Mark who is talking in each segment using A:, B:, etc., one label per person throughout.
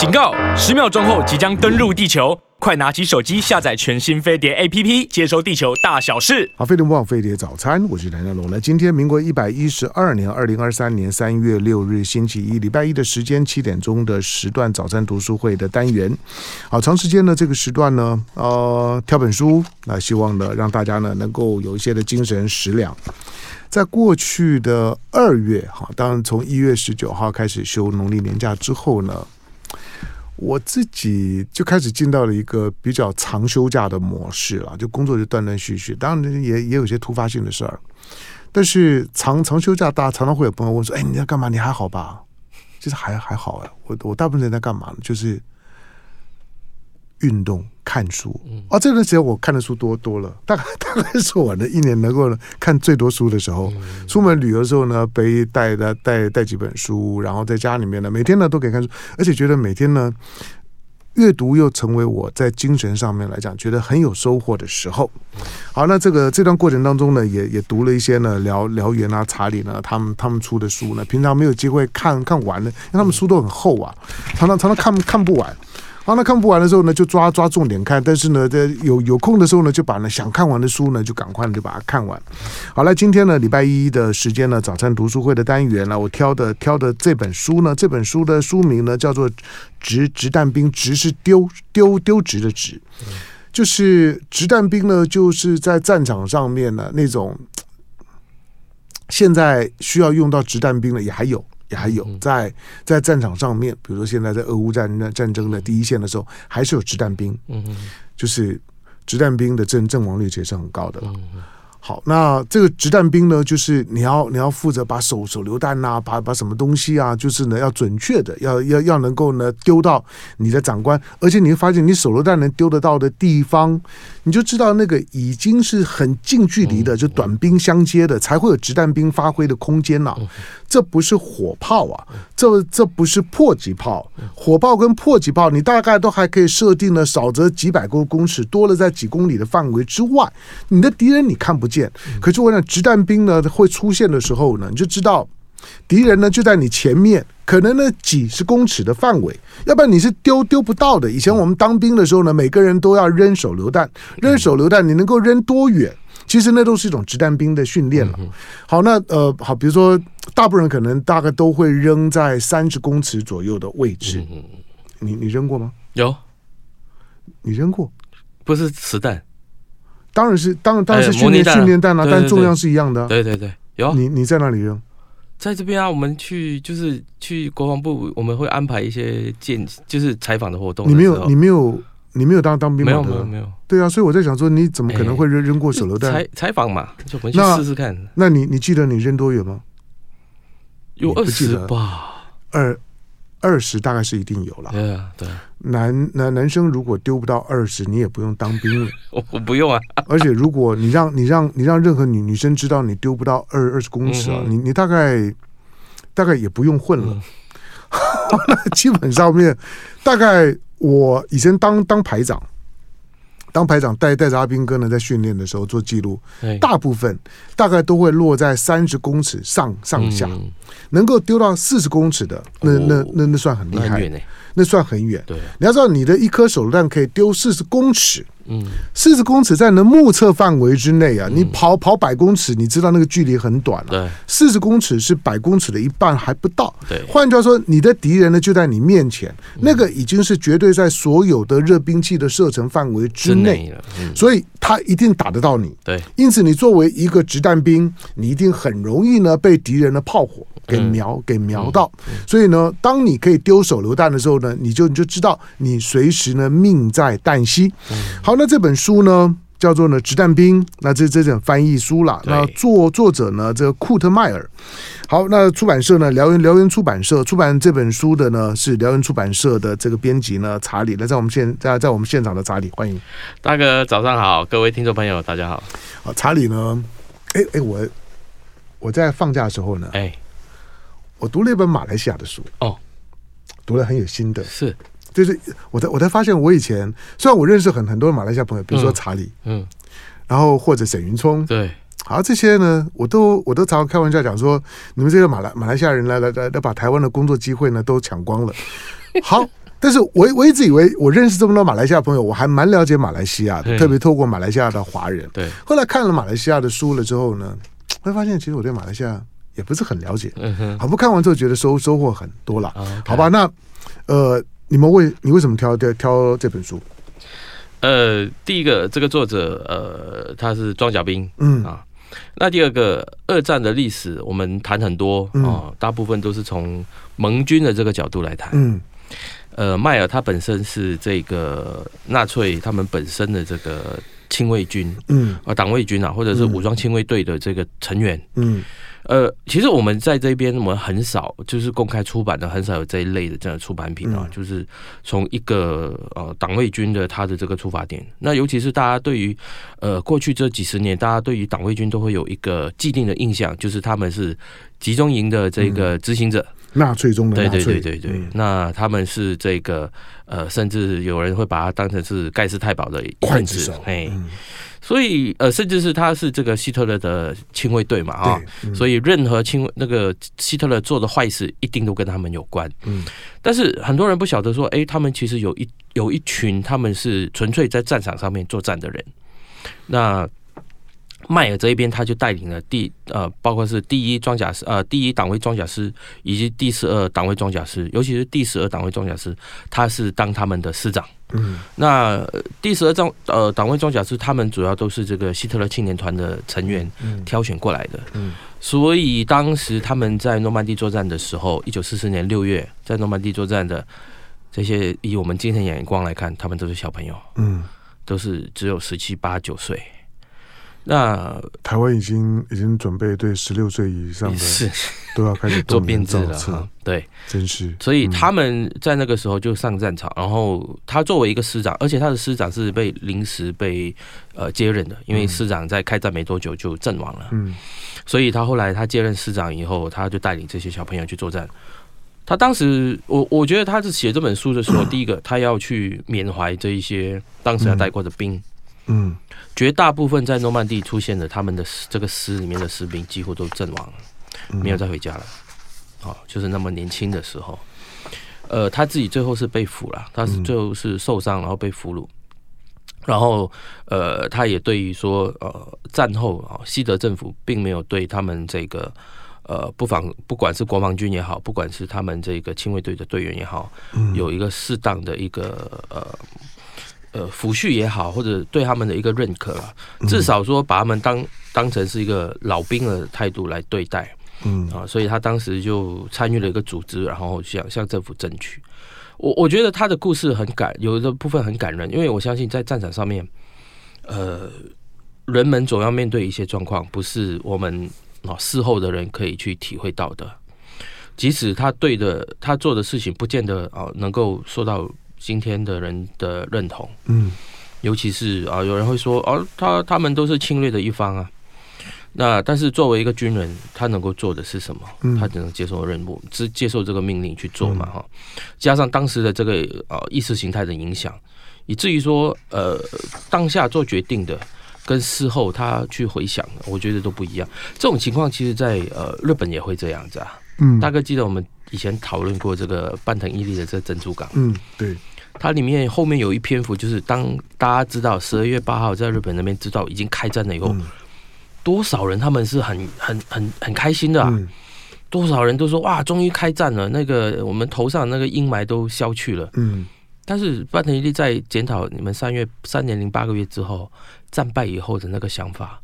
A: 警告！十秒钟后即将登陆地球，快拿起手机下载全新飞碟 APP，接收地球大小事。
B: 好，飞碟网飞碟早餐，我是梁家龙。来，今天民国一百一十二年二零二三年三月六日星期一，礼拜一的时间七点钟的时段早餐读书会的单元。好，长时间的这个时段呢，呃，挑本书，那希望呢让大家呢能够有一些的精神食粮。在过去的二月，哈，当然从一月十九号开始休农历年假之后呢，我自己就开始进到了一个比较长休假的模式了，就工作就断断续续，当然也也有些突发性的事儿，但是长长休假，大家常常会有朋友问说：“哎，你在干嘛？你还好吧？”其实还还好哎，我我大部分人在干嘛呢？就是。运动、看书啊，这段时间我看的书多多了，大概大概是我的一年能够看最多书的时候。出门旅游的时候呢，背带的带带几本书，然后在家里面呢，每天呢都可以看书，而且觉得每天呢阅读又成为我在精神上面来讲觉得很有收获的时候。好，那这个这段过程当中呢，也也读了一些呢辽辽源啊、查理呢他们他们出的书呢，平常没有机会看看完的，因为他们书都很厚啊，常常常常看看不完。好，那看不完的时候呢，就抓抓重点看。但是呢，在有有空的时候呢，就把呢想看完的书呢，就赶快就把它看完。好了，今天呢，礼拜一的时间呢，早餐读书会的单元呢，我挑的挑的这本书呢，这本书的书名呢叫做《直直弹兵》，直是丢丢丢直的直，就是直弹兵呢，就是在战场上面呢那种，现在需要用到直弹兵的也还有。也还有在在战场上面，比如说现在在俄乌战战争的第一线的时候，还是有掷弹兵，就是掷弹兵的阵阵亡率其实是很高的。好，那这个掷弹兵呢，就是你要你要负责把手手榴弹呐，把把什么东西啊，就是呢要准确的，要要要能够呢丢到你的长官，而且你会发现你手榴弹能丢得到的地方，你就知道那个已经是很近距离的，就短兵相接的，才会有掷弹兵发挥的空间呐。这不是火炮啊，这这不是迫击炮，火炮跟迫击炮，你大概都还可以设定呢少则几百公公尺，多了在几公里的范围之外，你的敌人你看不见。可是我想，掷弹兵呢会出现的时候呢，你就知道敌人呢就在你前面，可能呢几十公尺的范围，要不然你是丢丢不到的。以前我们当兵的时候呢，每个人都要扔手榴弹，扔手榴弹，你能够扔多远？其实那都是一种掷弹兵的训练了。好，那呃，好，比如说大部分人可能大概都会扔在三十公尺左右的位置。你你扔过吗？
C: 有，
B: 你扔过？
C: 不是实弹。
B: 当然是，当然当然是训练训练弹啊，但重量是一样的。
C: 对对对，有
B: 你你在哪里扔？
C: 在这边啊，我们去就是去国防部，我们会安排一些见就是采访的活动的。
B: 你没有你没有你没有当当兵吗？
C: 没有没有没有。
B: 对啊，所以我在想说，你怎么可能会扔扔过手榴弹？
C: 采采访嘛，就我们去试试看。
B: 那你你记得你扔多远吗？
C: 有二十吧，
B: 二。二十大概是一定有了。
C: 对啊，对。
B: 男男男生如果丢不到二十，你也不用当兵了。
C: 我我不用啊。
B: 而且如果你让你让你让任何女女生知道你丢不到二二十公尺啊，你你大概大概也不用混了。基本上面，大概我以前当当排长。当排长带带着阿兵哥呢，在训练的时候做记录，大部分大概都会落在三十公尺上上下，能够丢到四十公尺的，那那那那算很厉害，那算很远。对，你要知道，你的一颗手榴弹可以丢四十公尺。嗯，四十公尺在能目测范围之内啊，你跑跑百公尺，你知道那个距离很短了。对，四十公尺是百公尺的一半还不到。对，换句话说，你的敌人呢就在你面前，那个已经是绝对在所有的热兵器的射程范围之内，所以他一定打得到你。对，因此你作为一个掷弹兵，你一定很容易呢被敌人的炮火给瞄给瞄到。所以呢，当你可以丢手榴弹的时候呢，你就你就知道你随时呢命在旦夕。好。那这本书呢，叫做呢《掷弹兵》，那这这本翻译书啦。那作作者呢，这个库特迈尔。好，那出版社呢，辽源辽源出版社出版这本书的呢，是辽源出版社的这个编辑呢，查理。那，在我们现在在我们现场的查理，欢迎
C: 大哥，早上好，各位听众朋友，大家好。
B: 好，查理呢，哎哎，我我在放假的时候呢，哎，我读了一本马来西亚的书哦，读了很有心得，是。就是我才我才发现，我以前虽然我认识很很多马来西亚朋友，比如说查理，嗯，然后或者沈云聪，对，好这些呢，我都我都常常开玩笑讲说，你们这个马来马来西亚人来来来，来把台湾的工作机会呢都抢光了。好，但是我我一直以为我认识这么多马来西亚朋友，我还蛮了解马来西亚的，特别透过马来西亚的华人。
C: 对，
B: 后来看了马来西亚的书了之后呢，会发现其实我对马来西亚也不是很了解。
C: 嗯哼，
B: 好，不看完之后觉得收收获很多了。好吧，那呃，你们为你为什么挑挑挑这本书？
C: 呃，第一个这个作者呃他是装甲兵，
B: 嗯。
C: 啊，那第二个二战的历史我们谈很多啊、
B: 嗯。
C: 哦，大部分都是从盟军的这个角度来谈。
B: 嗯。
C: 呃，迈尔他本身是这个纳粹他们本身的这个亲卫军
B: 嗯。
C: 啊，党卫军啊，或者是武装亲卫队的这个成员。
B: 嗯
C: 呃，其实我们在这边我们很少就是公开出版的，很少有这一类的这样的出版品啊，
B: 嗯。
C: 就是从一个呃党卫军的他的这个出发点。那尤其是大家对于呃过去这几十年，大家对于党卫军都会有一个既定的印象，就是他们是集中营的这个执行者。
B: 纳粹中的
C: 对对
B: 纳粹，
C: 对对对，
B: 嗯。
C: 那他们是这个呃，甚至有人会把它当成是盖世太保的一
B: 刽
C: 份子
B: 子手，
C: 所以呃，甚至是他是这个希特勒的亲卫队嘛啊、所以任何亲那个希特勒做的坏事，一定都跟他们有关。
B: 嗯
C: 但是很多人不晓得说，哎，他们其实有一有一群他们是纯粹在战场上面作战的人。那迈尔这一边，他就带领了第呃，包括是第一装甲师呃，第一党卫装甲师以及第十二党卫装甲师，尤其是第十二党卫装甲师，他是当他们的师长。
B: 嗯
C: 那呃第十二装呃党卫装甲师，他们主要都是这个希特勒青年团的成员
B: 嗯
C: 挑选过来的。
B: 嗯
C: 所以当时他们在诺曼底作战的时候，一九四四年六月在诺曼底作战的这些，以我们今天眼光来看，他们都是小朋友，
B: 嗯，
C: 都是只有十七八九岁。那
B: 台湾已经已经准备对十六岁以上的
C: 是
B: 都要开始
C: 做编制了哈，，对，
B: 真是。
C: 所以
B: 嗯
C: 他们在那个时候就上战场，然后他作为一个师长，而且他的师长是被临时被呃接任的，因为师长在开战没多久就阵亡了，
B: 嗯。
C: 所以他后来他接任师长以后，他就带领这些小朋友去作战。他当时，我我觉得他是写这本书的时候，第一个他要去缅怀这一些当时他带过的兵，
B: 嗯
C: 绝大部分在诺曼底出现的他们的这个师里面的士兵几乎都阵亡了。
B: 嗯
C: 没有再回家了，哦，就是那么年轻的时候，呃，他自己最后是被俘了，他是最后是受伤，然后被俘虏，然后呃，他也对于说，呃，战后啊，西德政府并没有对他们这个呃，不防不管是国防军也好，不管是他们这个亲卫队的队员也好，有一个适当的一个呃。呃，抚恤也好，或者对他们的一个认可啊，至少说把他们当当成是一个老兵的态度来对待。
B: 嗯
C: 啊，所以他当时就参与了一个组织，然后向向政府争取。我我觉得他的故事很感，有的部分很感人，因为我相信在战场上面，呃，人们总要面对一些状况，不是我们啊事后的人可以去体会到的。即使他对的，他做的事情不见得啊能够受到今天的人的认同，
B: 嗯
C: 尤其是啊有人会说，啊，他他们都是侵略的一方啊。那但是作为一个军人，他能够做的是什么？
B: 嗯
C: 他只能接受任务，只接受这个命令去做嘛哈。加上当时的这个呃意识形态的影响，以至于说呃当下做决定的跟事后他去回想，我觉得都不一样。这种情况其实在呃日本也会这样子啊。
B: 嗯
C: 大概记得我们以前讨论过这个半藤伊力的这个珍珠港，
B: 嗯对
C: 它里面后面有一篇幅，就是当大家知道十二月八号在日本那边知道已经开战了以后。
B: 嗯
C: 多少人他们是很很很很开心的啊！
B: 嗯
C: 多少人都说哇，终于开战了，那个我们头上那个阴霾都消去了。
B: 嗯
C: 但是半藤一力在检讨你们三月三年零八个月之后战败以后的那个想法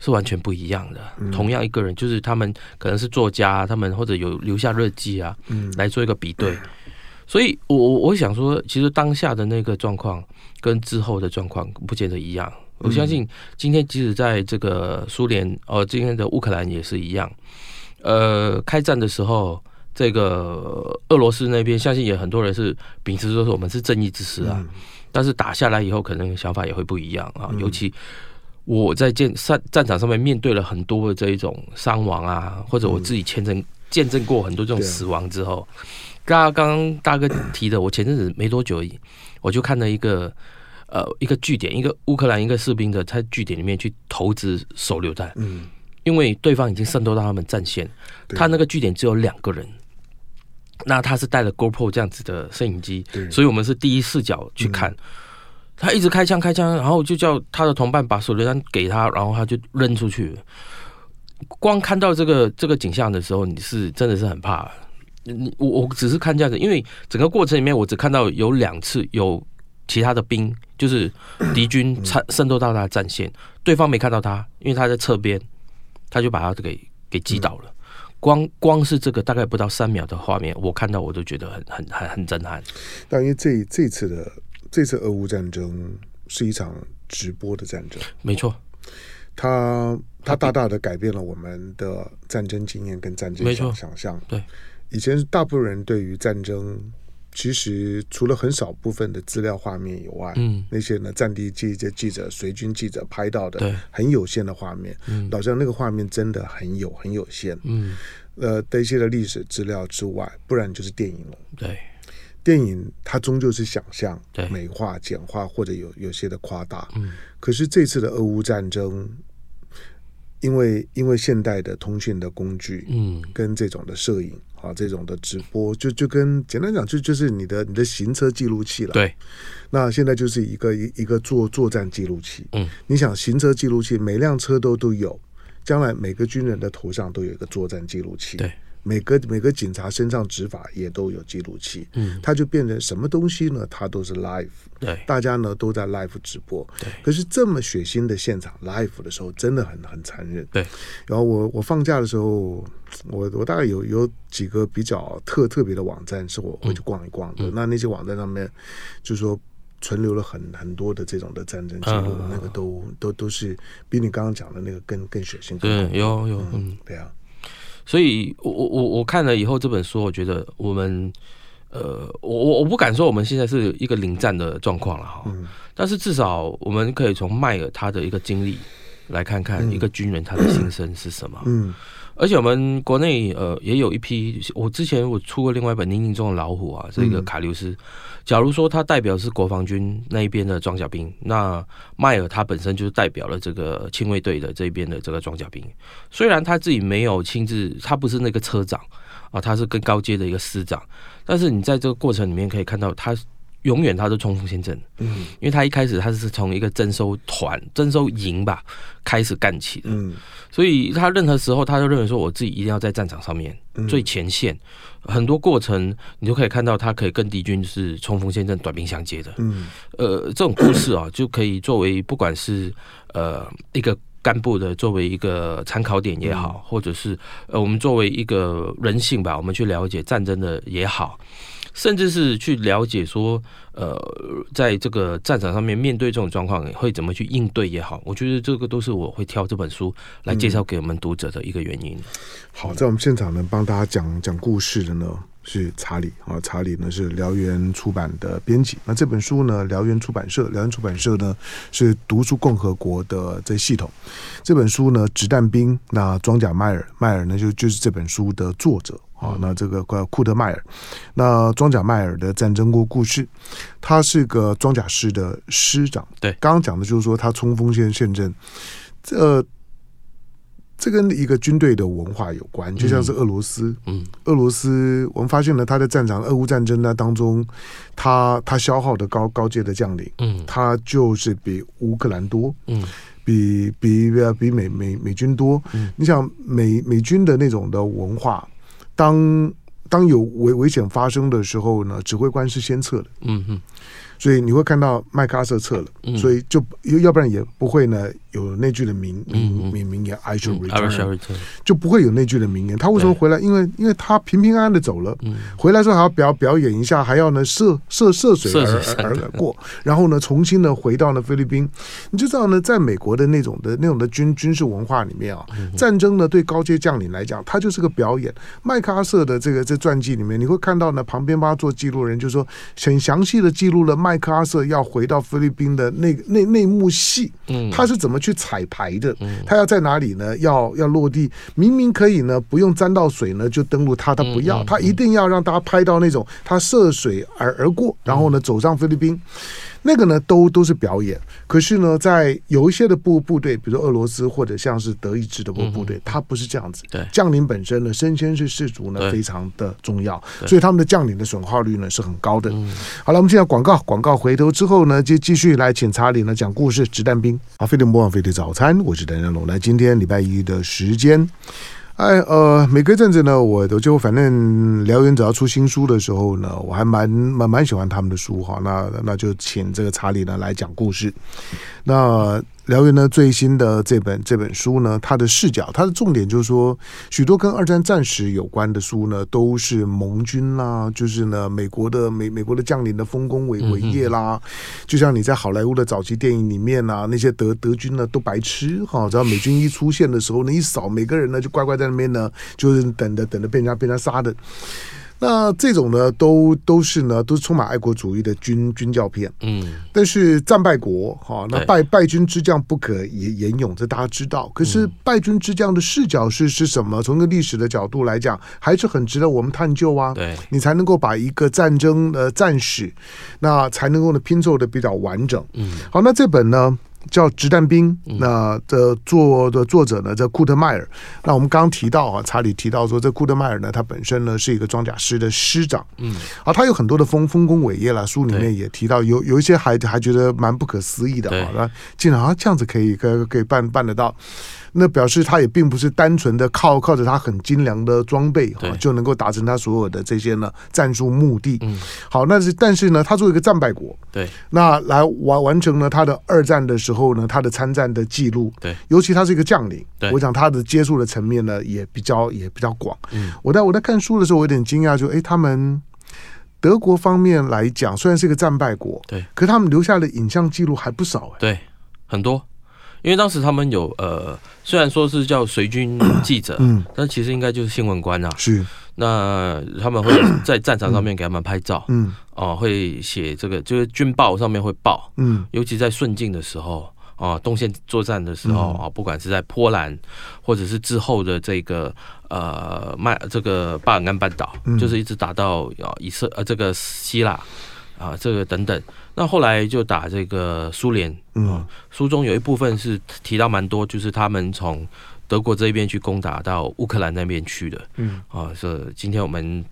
C: 是完全不一样的。同样一个人，就是他们可能是作家，他们或者有留下日记啊，
B: 嗯
C: 来做一个比对。所以我我我想说，其实当下的那个状况跟之后的状况不见得一样。我相信今天即使在这个苏联，哦，今天的乌克兰也是一样。呃，开战的时候，这个俄罗斯那边，相信也很多人是秉持说是我们是正义之师啊。但是打下来以后，可能想法也会不一样啊。尤其我在战战战场上面面对了很多的这一种伤亡啊，或者我自己见证见证过很多这种死亡之后，刚刚刚大哥提的，我前阵子没多久而已，我就看了一个。呃，一个据点，一个乌克兰一个士兵的在据点里面去投掷手榴弹，
B: 嗯，
C: 因为对方已经渗透到他们战线，他那个据点只有两个人，那他是带了 GoPro 这样子的摄影机，
B: 对
C: 所以我们是第一视角去看。嗯、他一直开枪开枪，然后就叫他的同伴把手榴弹给他，然后他就扔出去。光看到这个这个景象的时候，你是真的是很怕。你我我只是看这样子，因为整个过程里面，我只看到有两次有其他的兵，就是敌军参渗透到他的战线，对方没看到他，因为他在侧边，他就把他给给击倒了。光光是这个大概不到三秒的画面，我看到我都觉得很很很很震撼。
B: 但因为这这次的这次俄乌战争是一场直播的战争，
C: 没错，
B: 它它大大的改变了我们的战争经验跟战争想想象。
C: 对，
B: 以前大部分人对于战争。其实除了很少部分的资料画面以外，嗯，那些呢战地记者、记者、随军记者拍到的，对，很有限的画面，嗯，好像那个画面真的很有很有限，嗯，呃，的一些的历史资料之外，不然就是电影了，
C: 对，
B: 电影它终究是想象、美化、简化或者有有些的夸大，嗯，可是这次的俄乌战争，因为因为现代的通讯的工具，嗯，跟这种的摄影。啊，这种的直播就就跟简单讲，就就是你的你的行车记录器了。
C: 对，
B: 那现在就是一个一一个作作战记录器。嗯，你想行车记录器，每辆车都都有，将来每个军人的头上都有一个作战记录器。对。每个每个警察身上执法也都有记录器，嗯，它就变成什么东西呢？它都是 live，
C: 对，
B: 大家呢都在 live 直播，对。可是这么血腥的现场 live 的时候，真的很很残忍，
C: 对。
B: 然后我我放假的时候，我我大概有有几个比较特特别的网站是我会去逛一逛的。嗯、那那些网站上面，就是说存留了很很多的这种的战争记录，嗯、那个都都都是比你刚刚讲的那个更更血腥，
C: 对，有有，嗯，对啊。所以我，我我我看了以后这本书，我觉得我们，呃，我我我不敢说我们现在是一个领战的状况了哈，嗯、但是至少我们可以从迈尔他的一个经历来看看一个军人他的心声是什么。嗯。嗯而且我们国内呃也有一批，我之前我出过另外一本《宁静中的老虎》啊，这个卡留斯。假如说他代表是国防军那一边的装甲兵，那迈尔他本身就是代表了这个亲卫队的这边的这个装甲兵。虽然他自己没有亲自，他不是那个车长啊，他是更高阶的一个师长，但是你在这个过程里面可以看到他。永远他都冲锋陷阵，嗯，因为他一开始他是从一个征收团、征收营吧开始干起的，嗯，所以他任何时候他都认为说，我自己一定要在战场上面最前线，很多过程你就可以看到他可以跟敌军是冲锋陷阵、短兵相接的，嗯，呃，这种故事啊，就可以作为不管是呃一个干部的作为一个参考点也好，或者是呃我们作为一个人性吧，我们去了解战争的也好。甚至是去了解说，呃，在这个战场上面面对这种状况会怎么去应对也好，我觉得这个都是我会挑这本书来介绍给我们读者的一个原因。
B: 好，在我们现场能，帮大家讲讲故事的呢是查理啊，查理呢是燎原出版的编辑。那这本书呢，燎原出版社，燎原出版社呢是读书共和国的这系统。这本书呢，子弹兵，那装甲迈尔，迈尔呢就就是这本书的作者。啊，那这个叫库特迈尔，那装甲迈尔的战争过故事，他是个装甲师的师长。
C: 对，
B: 刚刚讲的就是说他冲锋陷陷阵，这这跟一个军队的文化有关，就像是俄罗斯。嗯，俄罗斯，我们发现了他在战场俄乌战争呢当中，他他消耗的高高阶的将领，嗯，他就是比乌克兰多，嗯，比比比美美美军多。嗯，你想美美军的那种的文化。当当有危危险发生的时候呢，指挥官是先撤的。嗯嗯，所以你会看到麦克阿瑟撤了，嗯、所以就要不然也不会呢。有那句的名名名名言，I shall return，就不会有那句的名言。他为什么回来？因为因为他平平安安的走了，回来之后还要表表演一下，还要呢涉涉涉水而而过，然后呢重新呢回到了菲律宾。你就知道呢，在美国的那种的那种的军军事文化里面啊，战争呢对高阶将领来讲，他就是个表演。麦克阿瑟的这个这传记里面，你会看到呢，旁边帮他做记录人就是说很详细的记录了麦克阿瑟要回到菲律宾的那那那幕戏，他是怎么。去彩排的，他要在哪里呢？要要落地，明明可以呢，不用沾到水呢就登陆他，他不要，他一定要让大家拍到那种他涉水而而过，然后呢走上菲律宾。
C: 那个呢都都是表演。可是呢，在有一些的部部队，比如说俄罗斯或者像是德意志的部部队，它不是这样子。
B: 对，
C: 将领本身呢，身先士士卒呢，非常的重要，所以他们的将领的损耗率呢是很高的。好了，我们现在广告，广告回头之后呢，就继续来请查理呢讲故事，掷弹兵。好，飞碟魔王飞碟早餐，我是邓家龙。来，今天礼拜一的时间。哎，呃，每隔一阵子呢，我都就反正燎原只要出新书的时候呢，我还蛮蛮蛮喜欢他们的书哈。那那就请这个查理呢来讲故事。那燎原呢最新的这本这本书呢，它的视角，它的重点就是说，许多跟二战战史有关的书呢，都是盟军啦，就是呢美国的美美国的将领的丰功伟伟业啦，就像你在好莱坞的早期电影里面啊，那些德德军呢都白痴哈，只要美军一出现的时候呢，一扫每个人呢就乖乖在那边呢，就是等着等着被人家被人家杀的。那这种呢，都都是呢，都是充满爱国主义的军军教片。嗯，但是战败国哈，那败败军之将不可言言勇，这大家知道。可是败军之将的视角是是什么？从一个历史的角度来讲，还是很值得我们探究啊。对，你才能够把一个战争的战史，那才能够呢拼凑的比较完整。嗯，好，那这本呢？叫《直弹兵》，那的作的作者呢叫库特迈尔。那我们刚刚提到啊，查理提到说，这库特迈尔呢，他本身呢是一个装甲师的师长，嗯，啊，他有很多的丰丰功伟业了。书里面也提到，有有一些还还觉得蛮不可思议的啊，那竟然啊这样子可以可以可以办办得到。那表示他也并不是单纯的靠靠着他很精良的装备哈，就能够达成他所有的这些呢战术目的。嗯，好，那是但是呢，他作为一个战败国，对，那来完完成了他的二战的时候呢，他的参战的记录，对，尤其他是一个将领，对，我想他的接触的层面呢也比较也比较广。嗯，我在我在看书的时候，我有点惊讶，就哎，他们德国方面来讲，虽然是一个战败国，对，可他们留下的影像记录还不少，哎，对，很多。因为当时他们有呃，虽然说是叫随军 记者，嗯，但其实应该就是新闻官啊。是，那他们会 在战场上面给他们拍照，嗯，哦，会写这个，就是军报上面会报，嗯，尤其在顺境的时候，啊，东线作战的时候啊，不管是在波兰，或者是之后的这个呃麦这个巴尔干半岛，就是一直打到啊以色呃这个希腊啊这个等等。那后来就打这个苏联，嗯，书中有一部分是提到蛮多，就是他们从德国这边去攻打到乌克兰那边去的，嗯，啊，是今天我们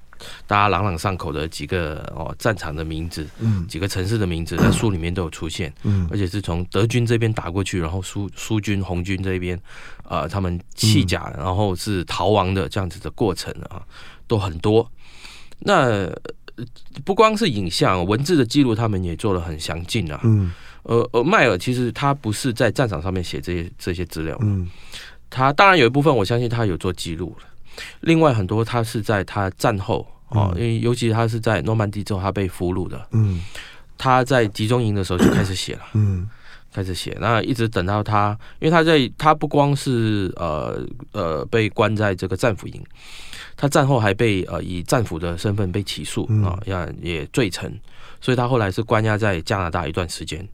C: 大家朗朗上口的几个哦战场的名字，嗯，几个城市的名字在书里面都有出现，嗯，而且是从德军这边打过去，然后苏苏军红军这边，啊，他们弃甲，然后是逃亡的这样子的过程啊，都很多，那。不光是影像、文字的记录，他们也做的很详尽啊。嗯，呃呃，迈尔其实他不是在战场上面写这些这些资料，嗯，他当然有一部分我相信他有做记录了。另外很多他是在他战后哦，因为尤其他是在诺曼底之后他被俘虏的，嗯，他在集中营的时候就开始写了，嗯，开始写，那一直等到他，因为他在他不光是呃呃被关在这个战俘营。他战后还被呃以战俘的身份被起诉啊，要也罪成，所以他后来是关押在加拿大一段时间。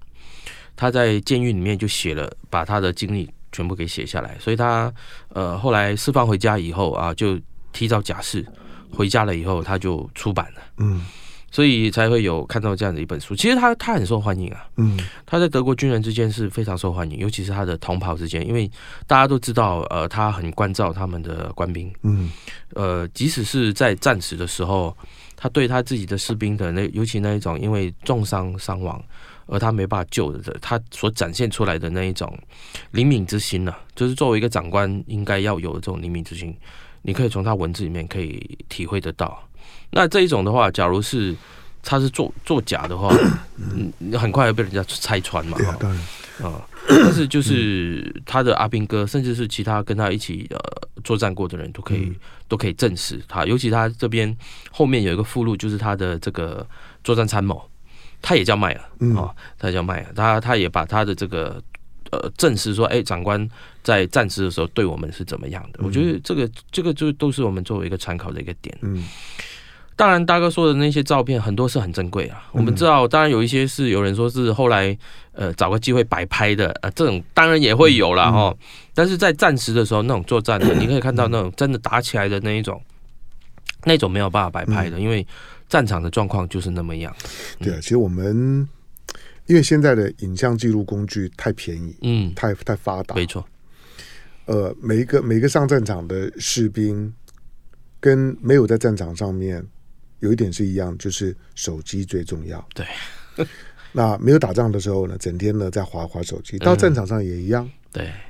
C: 他在监狱里面就写了，把他的经历全部给写下来。所以他呃后来释放回家以后啊，就提早假释回家了以后，他就出版了。嗯。所以才会有看到这样的一本书。其实他他很受欢迎啊，嗯，他在德国军人之间是非常受欢迎，尤其是他的同袍之间，因为大家都知道，呃，他很关照他们的官兵，嗯，呃，即使是在战时的时候，他对他自己的士兵的那，尤其那一种因为重伤伤亡而他没办法救的，他所展现出来的那一种灵敏之心呢，啊，就是作为一个长官应该要有的这种灵敏之心，你可以从他文字里面可以体会得到。那这一种的话，假如是他是作作假的话，嗯，很快要被人家拆穿嘛。啊，当然啊，但是就是他的阿兵哥，甚至是其他跟他一起呃作战过的人都可以都可以证实他。尤其他这边后面有一个附录，就是他的这个作战参谋，他也叫迈尔啊，他叫迈尔，他他也把他的这个呃证实说，哎，长官在战时的时候对我们是怎么样的？我觉得这个这个就都是我们作为一个参考的一个点。嗯。当然，大哥说的那些照片很多是很珍贵啊。我们知道，当然有一些是有人说是后来呃找个机会摆拍的，呃，这种当然也会有了哈。但是在战时的时候，那种作战的，你可以看到那种真的打起来的那一种，那种没有办法摆拍的，因为战场的状况就是那么样。对啊，其实我们
B: 因为现在的影像记录工具太便宜，
C: 嗯，
B: 太太发达，
C: 没错。
B: 呃，每一个每一个上战场的士兵，跟没有在战场上面有一点是一样，就是手机最重要。
C: 对。
B: 那没有打仗的时候呢，整天呢在划划手机，到战场上也一
C: 样。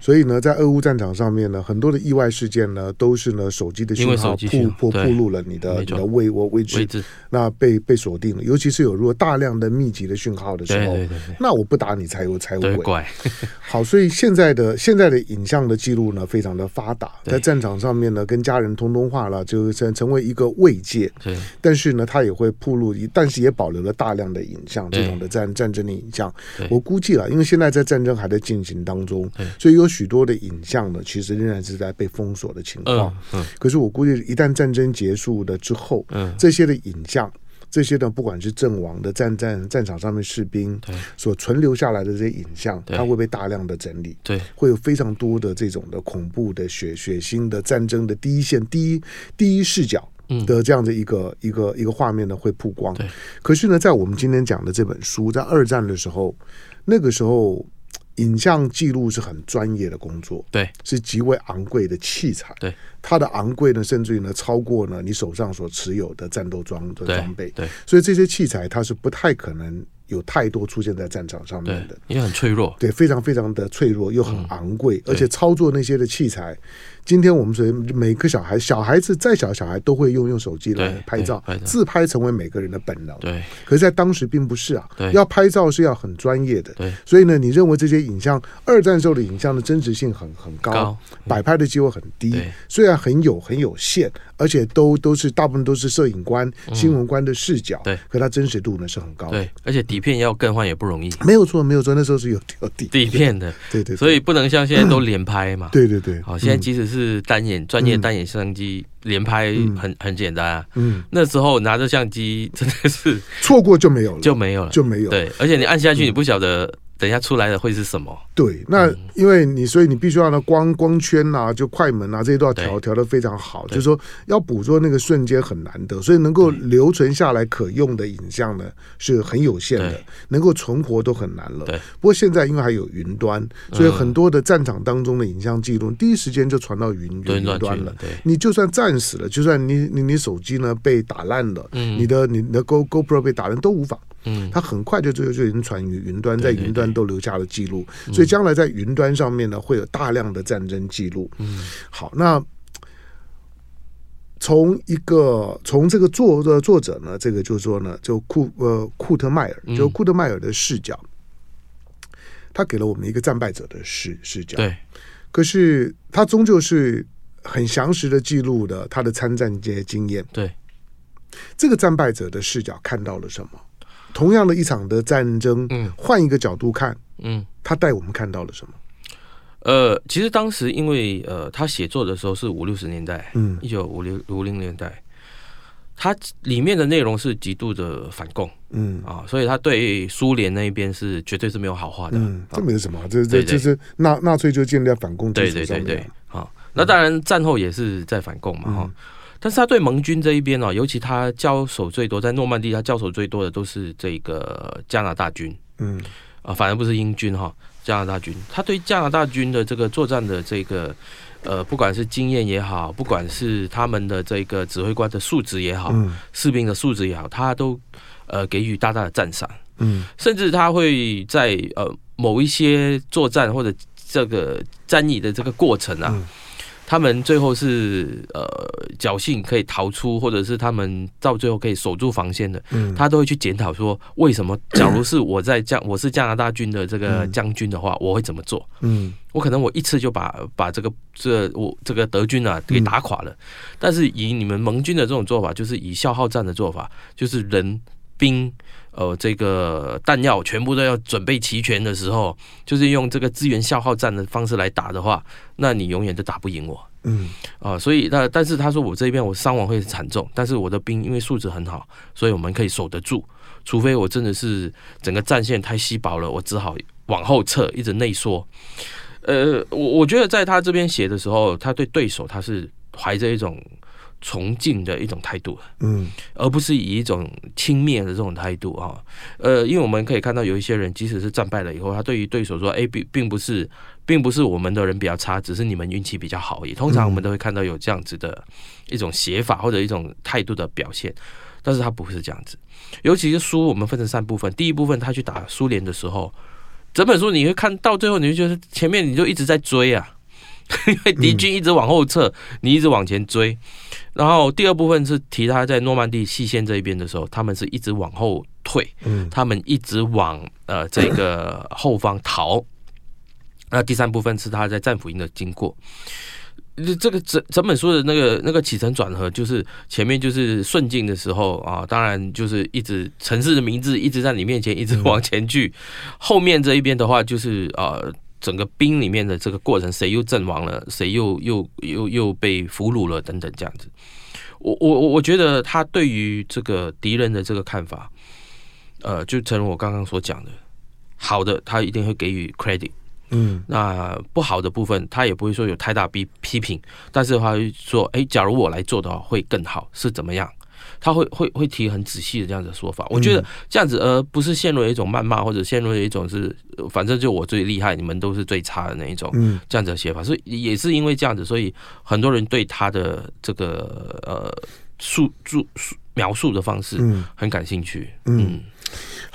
B: 所以呢，在俄乌战场上面呢，很多的意外事件呢，都是呢手机的信号破破暴露了你的你的位位位置，那被被锁定了。尤其是有如果大量的密集的讯号的时候，那我不打你才有才有鬼。好，所以现在的现在的影像的记录呢，非常的发达，在战场上面呢，跟家人通通话了，就成成为一个慰藉。对，但是呢，它也会暴露，但是也保留了大量的影像，这种的战战争的影像。我估计了，因为现在在战争还在进行当中。所以有许多的影像呢，其实仍然是在被封锁的情况。嗯，可是我估计一旦战争结束了之后，嗯，这些的影像，这些呢，不管是阵亡的战战战场上面士兵，对，所存留下来的这些影像，它会被大量的整理，对，会有非常多的这种的恐怖的血血腥的战争的第一线第一第一视角的这样的一个一个一个画面呢会曝光。对，可是呢，在我们今天讲的这本书，在二战的时候，那个时候。影像记录是很专业的工作，对，是极为昂贵的器材，对，它的昂贵呢，甚至于呢，超过呢你手上所持有的战斗装的装备，对，对，所以这些器材它是不太可能有太多出现在战场上面的，
C: 因为很脆弱，
B: 对，非常非常的脆弱又很昂贵，嗯、而且操作那些的器材。今天我们说每个小孩，小孩子再小小孩都会用用手机来拍照，自拍成为每个人的本能。对，可是，在当时并不是啊。要拍照是要很专业的。对，所以呢，你认为这些影像，二战时候的影像的真实性很很高，摆拍的机会很低。虽然很有很有限，而且都都是大部分都是摄影官、新闻官的视角。对，可它真实度呢是很高的。
C: 对，而且底片要更换也不容易。
B: 没有错，没有错，那时候是有有底
C: 底片的。对对，所以不能像现在都连拍嘛。
B: 对对对。
C: 好，现在即使是。是单眼专业单眼相机连拍很很简单啊，嗯，那时候拿着相机真的是
B: 错过就没有了，
C: 就没有了，
B: 就没有。
C: 对，而且你按下去，你不晓得。等一下出来的会是什么？
B: 对，那因为你，所以你必须要呢光光圈啊，就快门啊，这些都要调调的非常好。就是说，要捕捉那个瞬间很难得，所以能够留存下来可用的影像呢是很有限的，能够存活都很难了。对。不过现在因为还有云端，所以很多的战场当中的影像记录，第一时间就传到云云端了。对。你就算战死了，就算你你你手机呢被打烂了，你的你的 Go GoPro 被打烂都无妨。嗯，它很快就就就已经传于云端，在云端都留下了记录，所以将来在云端上面呢，会有大量的战争记录。嗯，好，那从一个从这个作的作者呢，这个就是说呢，就库呃库特迈尔，就库特迈尔的视角，他给了我们一个战败者的视视角。对，可是他终究是很详实的记录的他的参战这些经验。对，这个战败者的视角看到了什么？同样的一场的战争，嗯，换一个角度看，嗯，他带我们看到了什么？
C: 呃，其实当时因为呃，他写作的时候是五六十年代，嗯，一九五六五零年代，他里面的内容是极度的反共，嗯。啊，所以他对苏联那一边是绝对是没有好话的，嗯，
B: 这没有什么，这这这是纳纳粹就建立在反共基础上面，对对对对，
C: 好，那当然战后也是在反共嘛，哈。但是他对盟军这一边哦，尤其他交手最多，在诺曼底他交手最多的都是这个加拿大军，嗯，啊，反而不是英军哈，加拿大军，他对加拿大军的这个作战的这个呃，不管是经验也好，不管是他们的这个指挥官的素质也好，士兵的素质也好，他都呃给予大大的赞赏，嗯，甚至他会在呃某一些作战或者这个战役的这个过程啊。他们最后是呃侥幸可以逃出，或者是他们到最后可以守住防线的，嗯，他都会去检讨说，为什么？假如是我在加，我是加拿大军的这个将军的话，我会怎么做？嗯，我可能我一次就把把这个这我这个德军啊给打垮了，但是以你们盟军的这种做法，就是以消耗战的做法，就是人兵。呃，这个弹药全部都要准备齐全的时候，就是用这个资源消耗战的方式来打的话，那你永远都打不赢我。嗯，啊、呃，所以那但是他说我这边我伤亡会惨重，但是我的兵因为素质很好，所以我们可以守得住。除非我真的是整个战线太稀薄了，我只好往后撤，一直内缩。呃，我我觉得在他这边写的时候，他对对手他是怀着一种崇敬的一种态度，
B: 嗯，
C: 而不是以一种轻蔑的这种态度啊。呃，因为我们可以看到有一些人，即使是战败了以后，他对于对手说：“哎，并并不是，并不是我们的人比较差，只是你们运气比较好而已。”通常我们都会看到有这样子的一种写法或者一种态度的表现，但是他不是这样子。尤其是书，我们分成三部分，第一部分他去打苏联的时候，整本书你会看到最后，你就觉得前面你就一直在追啊。因为敌军一直往后撤，你一直往前追。然后第二部分是提他在诺曼底西线这一边的时候，他们是一直往后退，他们一直往呃这个后方逃。那第三部分是他在战俘营的经过。这个整整本书的那个那个起承转合，就是前面就是顺境的时候啊，当然就是一直城市的名字一直在你面前一直往前去。后面这一边的话，就是呃。整个兵里面的这个过程，谁又阵亡了，谁又又又又被俘虏了，等等，这样子。我我我我觉得他对于这个敌人的这个看法，呃，就正如我刚刚所讲的，好的，他一定会给予 credit，嗯，那不好的部分，他也不会说有太大批批评，但是他会说，哎，假如我来做的话，会更好，是怎么样？他会会会提很仔细的这样子的说法，我觉得这样子，而不是陷入一种谩骂，或者陷入一种是反正就我最厉害，你们都是最差的那一种，这样子的写法。所以也是因为这样子，所以很多人对他的这个呃述述描述的方式很感兴趣，嗯。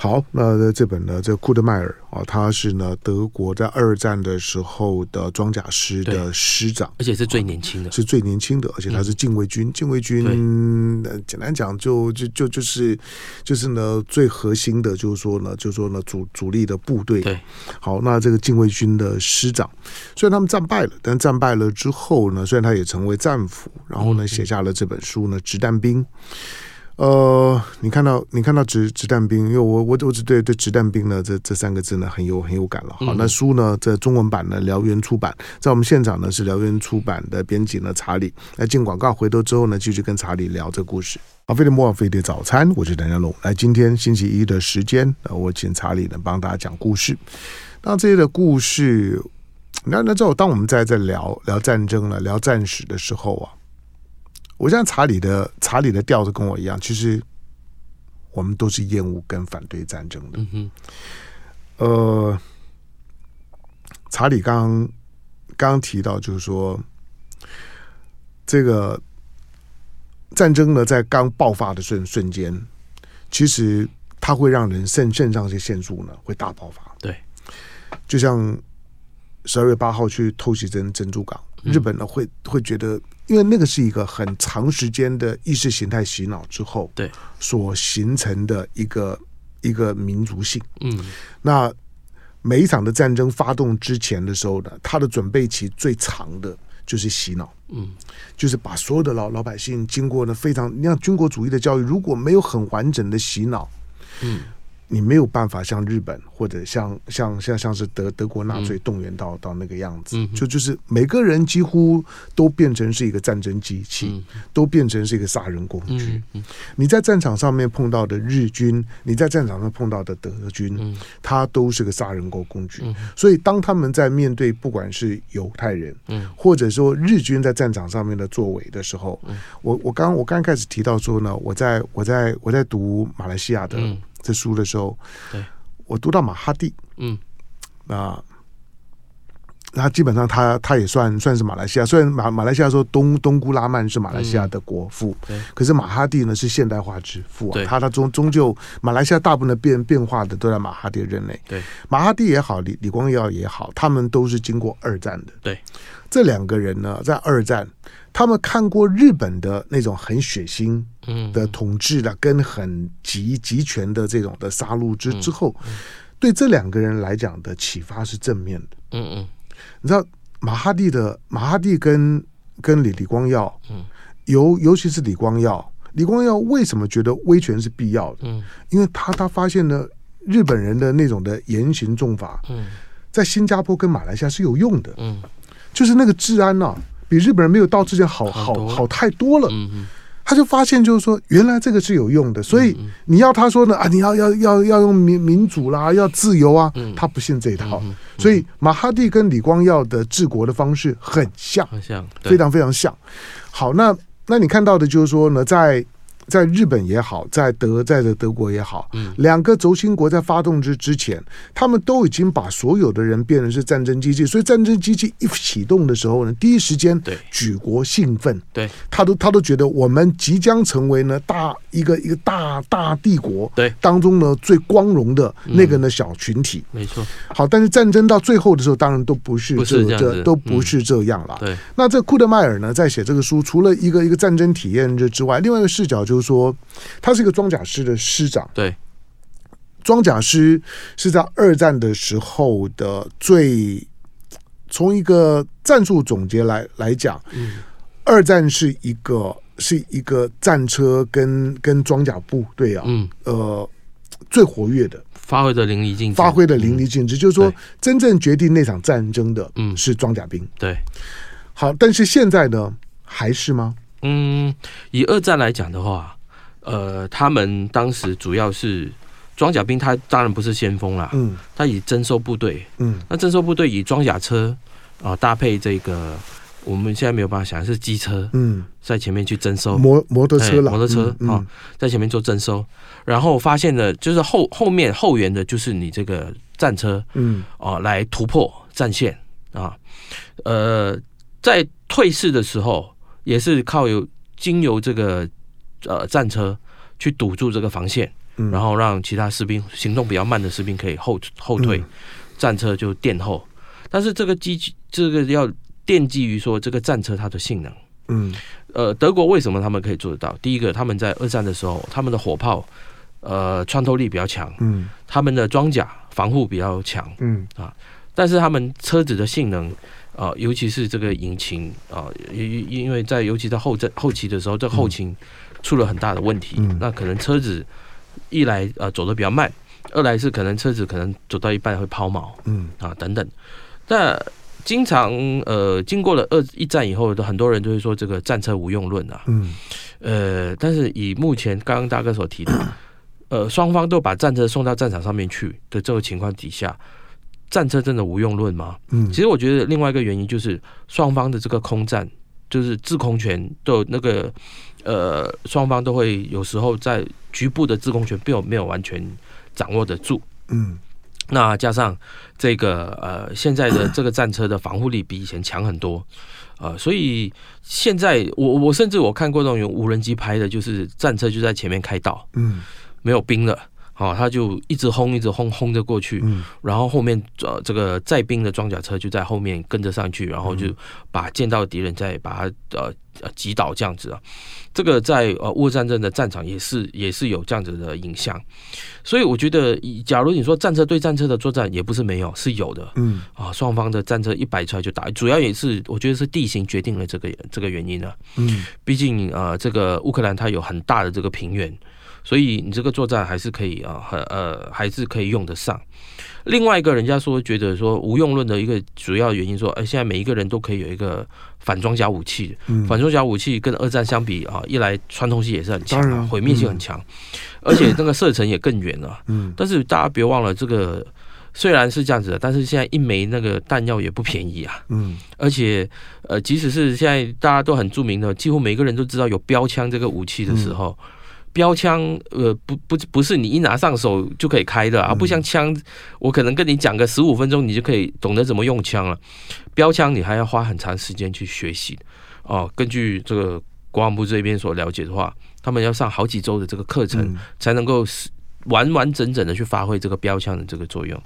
B: 好，那这本呢，这库德迈尔啊，他是呢德国在二战的时候的装甲师的师长，
C: 而且是最年轻的，
B: 是最年轻的，而且他是禁卫军，禁卫军，简单讲就就就就是就是呢最核心的，就是说呢，就是说呢主主力的部队。
C: 对，
B: 好，那这个禁卫军的师长，虽然他们战败了，但战败了之后呢，虽然他也成为战俘，然后呢写下了这本书呢《掷弹兵》。呃，你看到你看到子子弹兵，因为我我我只对对子弹兵呢这这三个字呢很有很有感了。好，那书呢这中文版呢燎原出版，在我们现场呢是燎原出版的编辑呢查理。来进广告，回头之后呢继续跟查理聊这个故事。啊，飞碟莫飞碟早餐，我是梁家龙。来，今天星期一的时间，呃我请查理呢帮大家讲故事。那这些的故事，那那之后当我们在在聊聊战争了，聊战史的时候啊。我像查理的查理的调子跟我一样，其实我们都是厌恶跟反对战争的。嗯、呃，查理刚刚刚提到，就是说这个战争呢，在刚爆发的瞬瞬间，其实它会让人肾肾上腺腺素呢会大爆发。
C: 对，
B: 就像十二月八号去偷袭珍珍珠港，日本呢会会觉得。因为那个是一个很长时间的意识形态洗脑之后，
C: 对
B: 所形成的一个一个民族性。
C: 嗯，
B: 那每一场的战争发动之前的时候呢，他的准备期最长的就是洗脑。
C: 嗯，
B: 就是把所有的老老百姓经过呢非常，你像军国主义的教育，如果没有很完整的洗脑，
C: 嗯。
B: 你没有办法像日本或者像像像像是德德国纳粹动员到到那个样子，就就是每个人几乎都变成是一个战争机器，都变成是一个杀人工具。你在战场上面碰到的日军，你在战场上碰到的德军，他都是个杀人工工具。所以当他们在面对不管是犹太人，或者说日军在战场上面的作为的时候，我我刚我刚开始提到说呢，我在我在我在读马来西亚的。这书的时候，
C: 对，
B: 我读到马哈蒂，
C: 嗯，
B: 那他基本上他他也算算是马来西亚，虽然马马来西亚说东东姑拉曼是马来西亚的国父，
C: 对，
B: 可是马哈蒂呢是现代化之父啊，他他终终究马来西亚大部分的变变化的都在马哈蒂任内，
C: 对，
B: 马哈蒂也好，李李光耀也好，他们都是经过二战的，
C: 对，
B: 这两个人呢在二战。他们看过日本的那种很血腥的统治的，跟很极极权的这种的杀戮之之后，对这两个人来讲的启发是正面的。
C: 嗯嗯，
B: 你知道马哈蒂的马哈蒂跟跟李李光耀，嗯。尤尤其是李光耀，李光耀为什么觉得威权是必要的？嗯，因为他他发现呢日本人的那种的严刑重法，嗯，在新加坡跟马来西亚是有用的。嗯，就是那个治安呐。比日本人没有到之前好好好太多了，他就发现就是说，原来这个是有用的，所以你要他说呢啊，你要要要要用民民主啦，要自由啊，他不信这一套，所以马哈蒂跟李光耀的治国的方式很像，
C: 很像，
B: 非常非常像。好，那那你看到的就是说呢，在。在日本也好，在德在的德国也好，嗯，两个轴心国在发动之之前，他们都已经把所有的人变成是战争机器，所以战争机器一启动的时候呢，第一时间对。举国兴奋，对，他都他都觉得我们即将成为呢大一个一个大大帝国对。当中呢最光荣的那个呢小群体，
C: 没错。
B: 好，但是战争到最后的时候，当然都不是这，不是这，这都不是这样了。对，那这库德迈尔呢，在写这个书，除了一个一个战争体验之之外，另外一个视角就。就是说，他是一个装甲师的师长。对，装甲师是在二战的时候的最，从一个战术总结来来讲，嗯，二战是一个是一个战车跟跟装甲部队啊，嗯，呃，最活跃的，
C: 发挥的淋漓尽致，
B: 发挥的淋漓尽致。就是说，真正决定那场战争的，嗯，是装甲兵。对，好，但是现在呢，还是吗？
C: 嗯，以二战来讲的话，呃，他们当时主要是装甲兵，他当然不是先锋啦，嗯，他以征收部队，嗯，那征收部队以装甲车啊、呃、搭配这个，我们现在没有办法想是机车，嗯，在前面去征收。
B: 摩摩托车了，
C: 摩托车啊、嗯嗯。哦，在前面做征收，然后发现的就是后后面后援的就是你这个战车，嗯，啊、呃，来突破战线啊，呃，在退市的时候。也是靠有经由这个呃战车去堵住这个防线，嗯、然后让其他士兵行动比较慢的士兵可以后后退，嗯、战车就垫后。但是这个机器这个要奠基于说这个战车它的性能，嗯，呃，德国为什么他们可以做得到？第一个，他们在二战的时候，他们的火炮呃穿透力比较强，嗯，他们的装甲防护比较强，嗯啊，但是他们车子的性能。啊，尤其是这个引擎啊，因因为在尤其在后阵后期的时候，这后勤出了很大的问题。嗯、那可能车子一来呃走的比较慢，二来是可能车子可能走到一半会抛锚，嗯啊等等。那经常呃经过了二一战以后，的很多人都会说这个战车无用论啊，嗯呃，但是以目前刚刚大哥所提的，呃双方都把战车送到战场上面去的这个情况底下。战车真的无用论吗？嗯，其实我觉得另外一个原因就是双方的这个空战，就是制空权都那个呃，双方都会有时候在局部的制空权并没有完全掌握得住。嗯，那加上这个呃，现在的这个战车的防护力比以前强很多，呃，所以现在我我甚至我看过那种用无人机拍的，就是战车就在前面开道，嗯，没有兵了。好，他就一直轰，一直轰，轰着过去，嗯、然后后面呃，这个载兵的装甲车就在后面跟着上去，然后就把见到敌人再把他呃呃击倒这样子啊。这个在呃乌俄战争的战场也是也是有这样子的影像，所以我觉得，假如你说战车对战车的作战也不是没有，是有的，嗯。啊，双方的战车一摆出来就打，主要也是我觉得是地形决定了这个这个原因啊，嗯，毕竟啊、呃，这个乌克兰它有很大的这个平原。所以你这个作战还是可以啊，很呃还是可以用得上。另外一个人家说觉得说无用论的一个主要原因说，哎，现在每一个人都可以有一个反装甲武器，嗯、反装甲武器跟二战相比啊，一来穿透性也是很强，啊毁灭性很强，嗯、而且那个射程也更远了。嗯，但是大家别忘了，这个虽然是这样子的，但是现在一枚那个弹药也不便宜啊。嗯，而且呃，即使是现在大家都很著名的，几乎每个人都知道有标枪这个武器的时候。嗯标枪，呃，不不不是你一拿上手就可以开的啊，不像枪，我可能跟你讲个十五分钟，你就可以懂得怎么用枪了。标枪你还要花很长时间去学习哦。根据这个国防部这边所了解的话，他们要上好几周的这个课程，才能够完完整整的去发挥这个标枪的这个作用。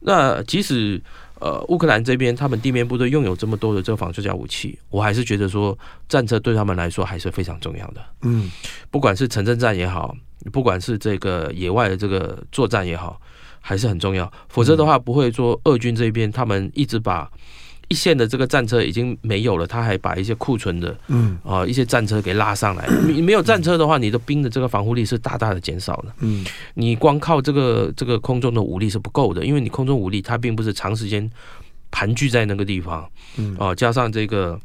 C: 那即使。呃，乌克兰这边他们地面部队拥有这么多的这个防装甲武器，我还是觉得说战车对他们来说还是非常重要的。嗯，不管是城镇战也好，不管是这个野外的这个作战也好，还是很重要。否则的话，不会说俄军这边他们一直把。一线的这个战车已经没有了，他还把一些库存的，嗯啊，一些战车给拉上来。你没有战车的话，你的兵的这个防护力是大大的减少了。嗯，你光靠这个这个空中的武力是不够的，因为你空中武力它并不是长时间盘踞在那个地方。嗯啊，加上这个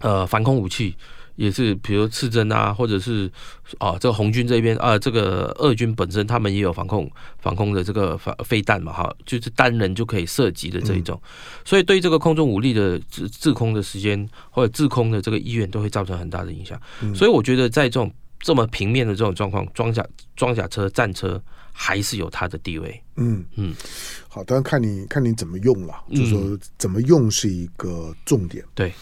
C: 呃防空武器也是，比如刺针啊，或者是啊，这个红军这边啊，这个俄军本身他们也有防空防空的这个防飞弹嘛，哈，就是单人就可以射击的这一种，嗯、所以对这个空中武力的制制空的时间或者制空的这个意愿都会造成很大的影响。嗯、所以我觉得在这种这么平面的这种状况，装甲装甲车战车还是有它的地位。
B: 嗯嗯，好，当然看你看你怎么用了，就是说怎么用是一个重点。
C: 对。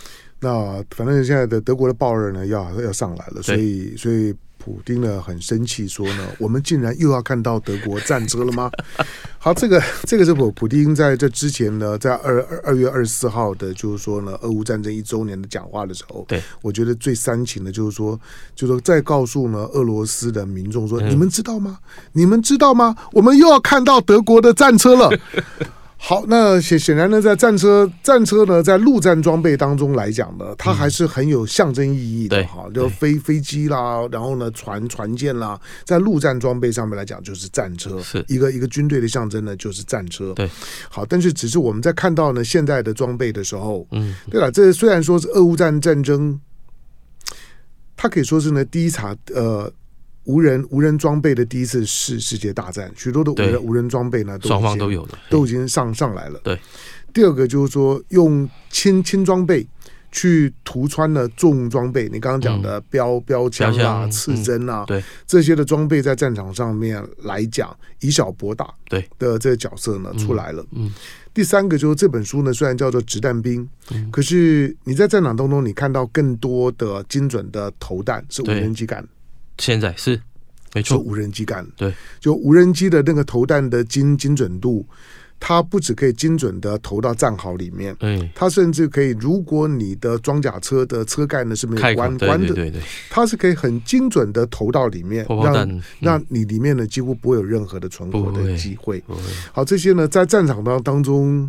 B: 那反正现在的德国的暴热呢，要要上来了，所以所以普丁呢很生气，说呢，我们竟然又要看到德国战车了吗？好，这个这个是普普丁在这之前呢，在二二二月二十四号的，就是说呢，俄乌战争一周年的讲话的时候，
C: 对，
B: 我觉得最煽情的就是说，就是说再告诉呢俄罗斯的民众说，你们知道吗？你们知道吗？我们又要看到德国的战车了。好，那显显然呢，在战车战车呢，在陆战装备当中来讲呢，它还是很有象征意义的哈。就飞飞机啦，然后呢，船船舰啦，在陆战装备上面来讲，就是战车，
C: 是
B: 一个一个军队的象征呢，就是战车。
C: 对，
B: 好，但是只是我们在看到呢现在的装备的时候，嗯，对了，这虽然说是俄乌战战争，它可以说是呢第一场呃。无人无人装备的第一次世世界大战，许多的无人无人装备呢，都
C: 双方都有的，
B: 都已经上上来了。
C: 对，
B: 第二个就是说，用轻轻装备去涂穿了重装备。你刚刚讲的标、嗯、标枪啊、刺针啊，
C: 对。
B: 这些的装备在战场上面来讲，以小博大，
C: 对。
B: 的这个角色呢出来了。
C: 嗯，
B: 第三个就是这本书呢，虽然叫做实弹兵，嗯、可是你在战场当中，你看到更多的精准的投弹是无人机干。
C: 现在是没错，
B: 无人机干
C: 对，
B: 就无人机的那个投弹的精精准度，它不只可以精准的投到战壕里面，
C: 嗯，
B: 它甚至可以，如果你的装甲车的车盖呢是没有关关的，对对，它是可以很精准的投到里面，让让你里面呢几乎不会有任何的存活的机会。好，这些呢在战场当当中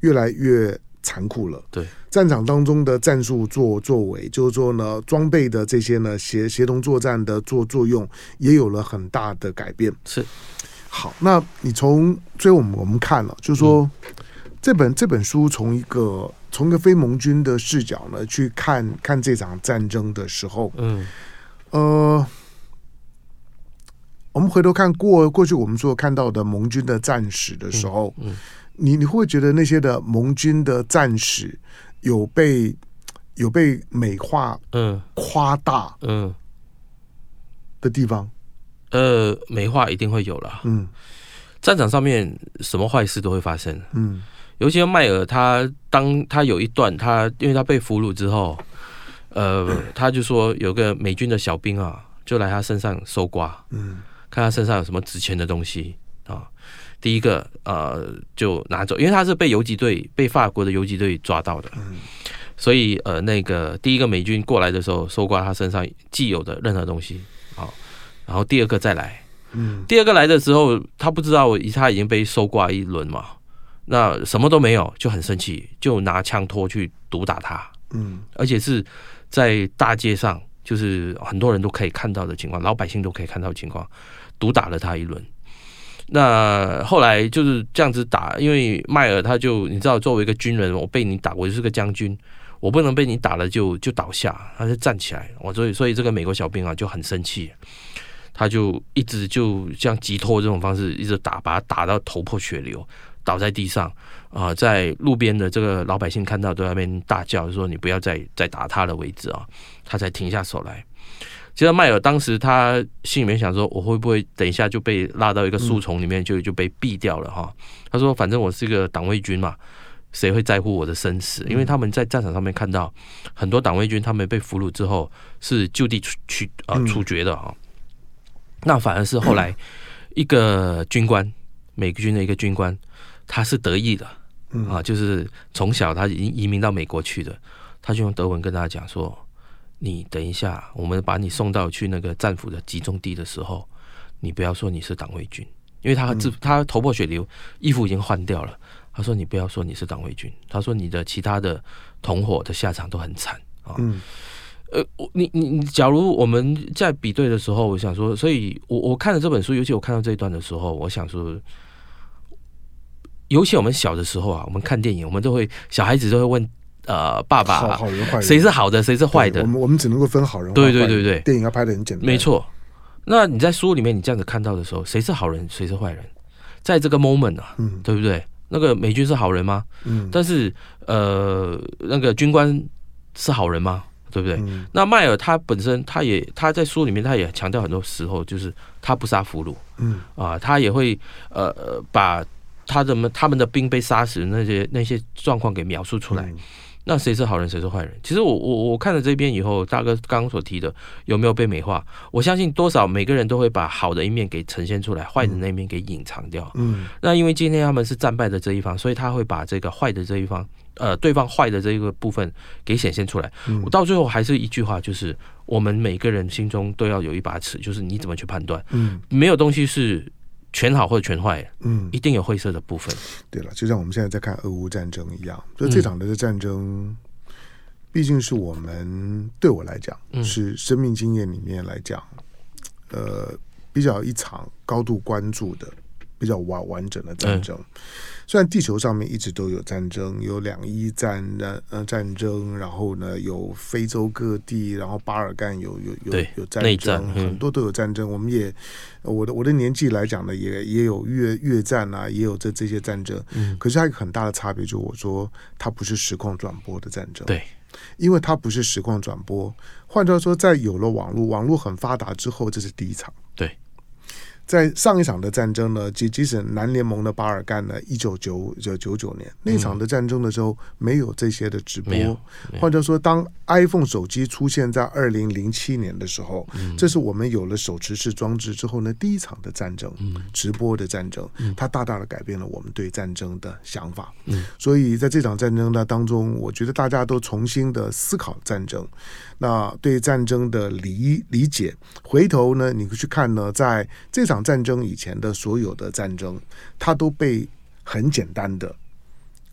B: 越来越残酷了，
C: 对。
B: 战场当中的战术作作为，就是说呢，装备的这些呢协协同作战的作作用也有了很大的改变。
C: 是，
B: 好，那你从最后我们我们看了，就是说、嗯、这本这本书从一个从一个非盟军的视角呢去看看这场战争的时候，
C: 嗯，
B: 呃，我们回头看过过去我们所看到的盟军的战史的时候，
C: 嗯，嗯
B: 你你会，会觉得那些的盟军的战士。有被有被美化、嗯，夸大、嗯。的地方，
C: 呃，美化一定会有了，
B: 嗯，
C: 战场上面什么坏事都会发生，
B: 嗯，
C: 尤其是迈尔，他当他有一段，他因为他被俘虏之后，呃，他就说有个美军的小兵啊，就来他身上搜刮，
B: 嗯，
C: 看他身上有什么值钱的东西啊。第一个呃，就拿走，因为他是被游击队被法国的游击队抓到的，
B: 嗯，
C: 所以呃，那个第一个美军过来的时候，搜刮他身上既有的任何东西，好，然后第二个再来，
B: 嗯，
C: 第二个来的时候，他不知道他已经被搜刮一轮嘛，那什么都没有，就很生气，就拿枪托去毒打他，
B: 嗯，
C: 而且是在大街上，就是很多人都可以看到的情况，老百姓都可以看到的情况，毒打了他一轮。那后来就是这样子打，因为迈尔他就你知道，作为一个军人，我被你打，我就是个将军，我不能被你打了就就倒下，他就站起来，我所以所以这个美国小兵啊就很生气，他就一直就像击托这种方式一直打，把他打到头破血流，倒在地上。啊，在路边的这个老百姓看到都在那边大叫说，你不要再再打他了为止啊，他才停下手来。其实迈尔当时他心里面想说，我会不会等一下就被拉到一个树丛里面就就被毙掉了哈？他说，反正我是一个党卫军嘛，谁会在乎我的生死？因为他们在战场上面看到很多党卫军，他们被俘虏之后是就地处去啊处决的哈。那反而是后来 一个军官，美军的一个军官，他是得意的啊，就是从小他已经移民到美国去的，他就用德文跟大家讲说。你等一下，我们把你送到去那个战俘的集中地的时候，你不要说你是党卫军，因为他自他头破血流，衣服已经换掉了。他说你不要说你是党卫军，他说你的其他的同伙的下场都很惨啊。
B: 嗯，
C: 呃，你你你，假如我们在比对的时候，我想说，所以我我看了这本书，尤其我看到这一段的时候，我想说，尤其我们小的时候啊，我们看电影，我们都会小孩子都会问。呃爸爸，
B: 好好人坏人，
C: 谁是好的，谁是坏的？
B: 我们我们只能够分好人。
C: 对对对对，
B: 电影要拍的很简单。
C: 没错。那你在书里面你这样子看到的时候，谁是好人，谁是坏人？在这个 moment 啊，嗯，对不对？那个美军是好人吗？嗯，但是呃，那个军官是好人吗？对不对？嗯、那迈尔他本身他也他在书里面他也强调很多时候就是他不杀俘虏，嗯啊，他也会呃呃把他怎么他们的兵被杀死那些那些状况给描述出来。嗯那谁是好人，谁是坏人？其实我我我看了这篇以后，大哥刚刚所提的有没有被美化？我相信多少每个人都会把好的一面给呈现出来，坏的那一面给隐藏掉。嗯，那因为今天他们是战败的这一方，所以他会把这个坏的这一方，呃，对方坏的这一个部分给显现出来。我到最后还是一句话，就是我们每个人心中都要有一把尺，就是你怎么去判断？嗯，没有东西是。全好或者全坏，嗯，一定有灰色的部分。
B: 对了，就像我们现在在看俄乌战争一样，所以这场的战争，毕竟是我们对我来讲，是生命经验里面来讲，呃，比较一场高度关注的。比较完完整的战争，虽然地球上面一直都有战争，有两伊战战呃战争，然后呢有非洲各地，然后巴尔干有有有有战争，很多都有战争。我们也我的我的年纪来讲呢，也也有越越战啊，也有这这些战争。可是它有一个很大的差别，就是我说它不是实况转播的战争，
C: 对，
B: 因为它不是实况转播。换句话说，在有了网络，网络很发达之后，这是第一场，
C: 对。
B: 在上一场的战争呢，即即使南联盟的巴尔干呢，一九九九九九年那场的战争的时候，没有这些的直播。或者说，当 iPhone 手机出现在二零零七年的时候，这是我们有了手持式装置之后呢，第一场的战争，直播的战争，它大大的改变了我们对战争的想法。所以在这场战争的当中，我觉得大家都重新的思考战争，那对战争的理理解，回头呢，你去看呢，在这场。战争以前的所有的战争，它都被很简单的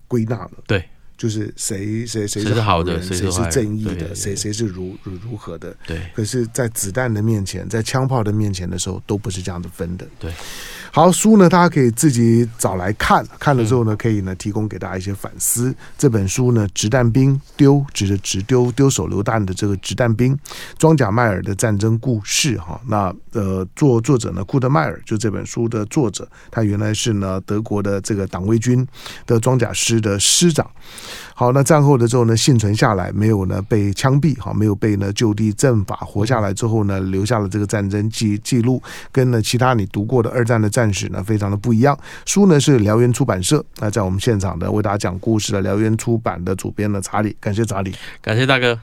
B: 归纳了。
C: 对，
B: 就是谁谁谁是好的，谁是正义的，谁谁是如如如何的。
C: 对，
B: 可是，在子弹的面前，在枪炮的面前的时候，都不是这样的分的。
C: 对。
B: 好，书呢，大家可以自己找来看，看了之后呢，可以呢提供给大家一些反思。这本书呢，《掷弹兵丢指着直丢丢手榴弹的这个掷弹兵装甲迈尔的战争故事》哈。那呃，作作者呢，库德迈尔就这本书的作者，他原来是呢德国的这个党卫军的装甲师的师长。好，那战后的之后呢，幸存下来，没有呢被枪毙，好，没有被呢就地正法，活下来之后呢，留下了这个战争记记录，跟呢其他你读过的二战的战史呢，非常的不一样。书呢是燎原出版社，那在我们现场呢为大家讲故事的燎原出版的主编呢查理，感谢查理，
C: 感谢大哥。